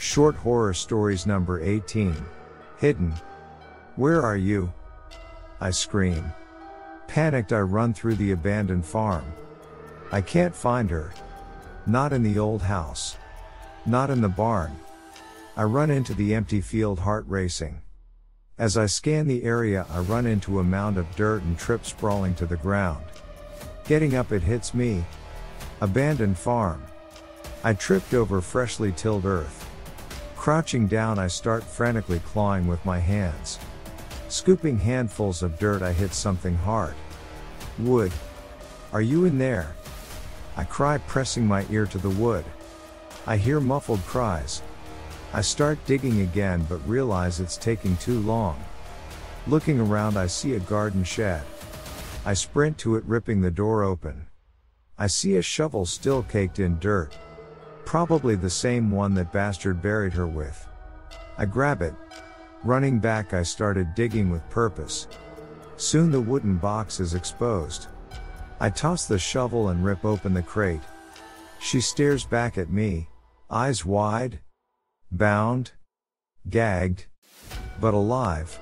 Short Horror Stories number 18. Hidden. Where are you? I scream. Panicked, I run through the abandoned farm. I can't find her. Not in the old house. Not in the barn. I run into the empty field, heart racing. As I scan the area, I run into a mound of dirt and trip sprawling to the ground. Getting up, it hits me. Abandoned farm. I tripped over freshly tilled earth. Crouching down, I start frantically clawing with my hands. Scooping handfuls of dirt, I hit something hard. Wood. Are you in there? I cry, pressing my ear to the wood. I hear muffled cries. I start digging again but realize it's taking too long. Looking around, I see a garden shed. I sprint to it, ripping the door open. I see a shovel still caked in dirt. Probably the same one that bastard buried her with. I grab it. Running back, I started digging with purpose. Soon the wooden box is exposed. I toss the shovel and rip open the crate. She stares back at me, eyes wide, Bound. Gagged. But alive.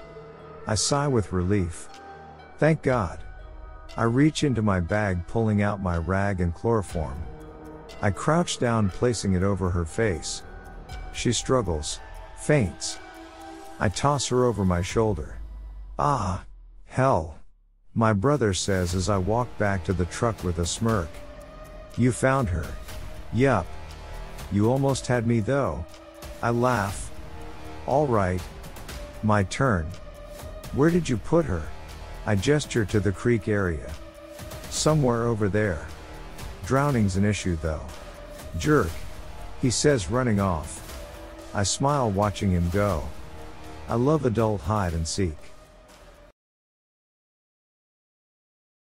I sigh with relief. Thank God. I reach into my bag pulling out my rag and chloroform. I crouch down placing it over her face. She struggles. Faints. I toss her over my shoulder. Ah. Hell. My brother says as I walk back to the truck with a smirk. You found her. Yup. You almost had me though. I laugh. Alright. My turn. Where did you put her? I gesture to the creek area. Somewhere over there. Drowning's an issue though. Jerk. He says running off. I smile watching him go. I love adult hide and seek.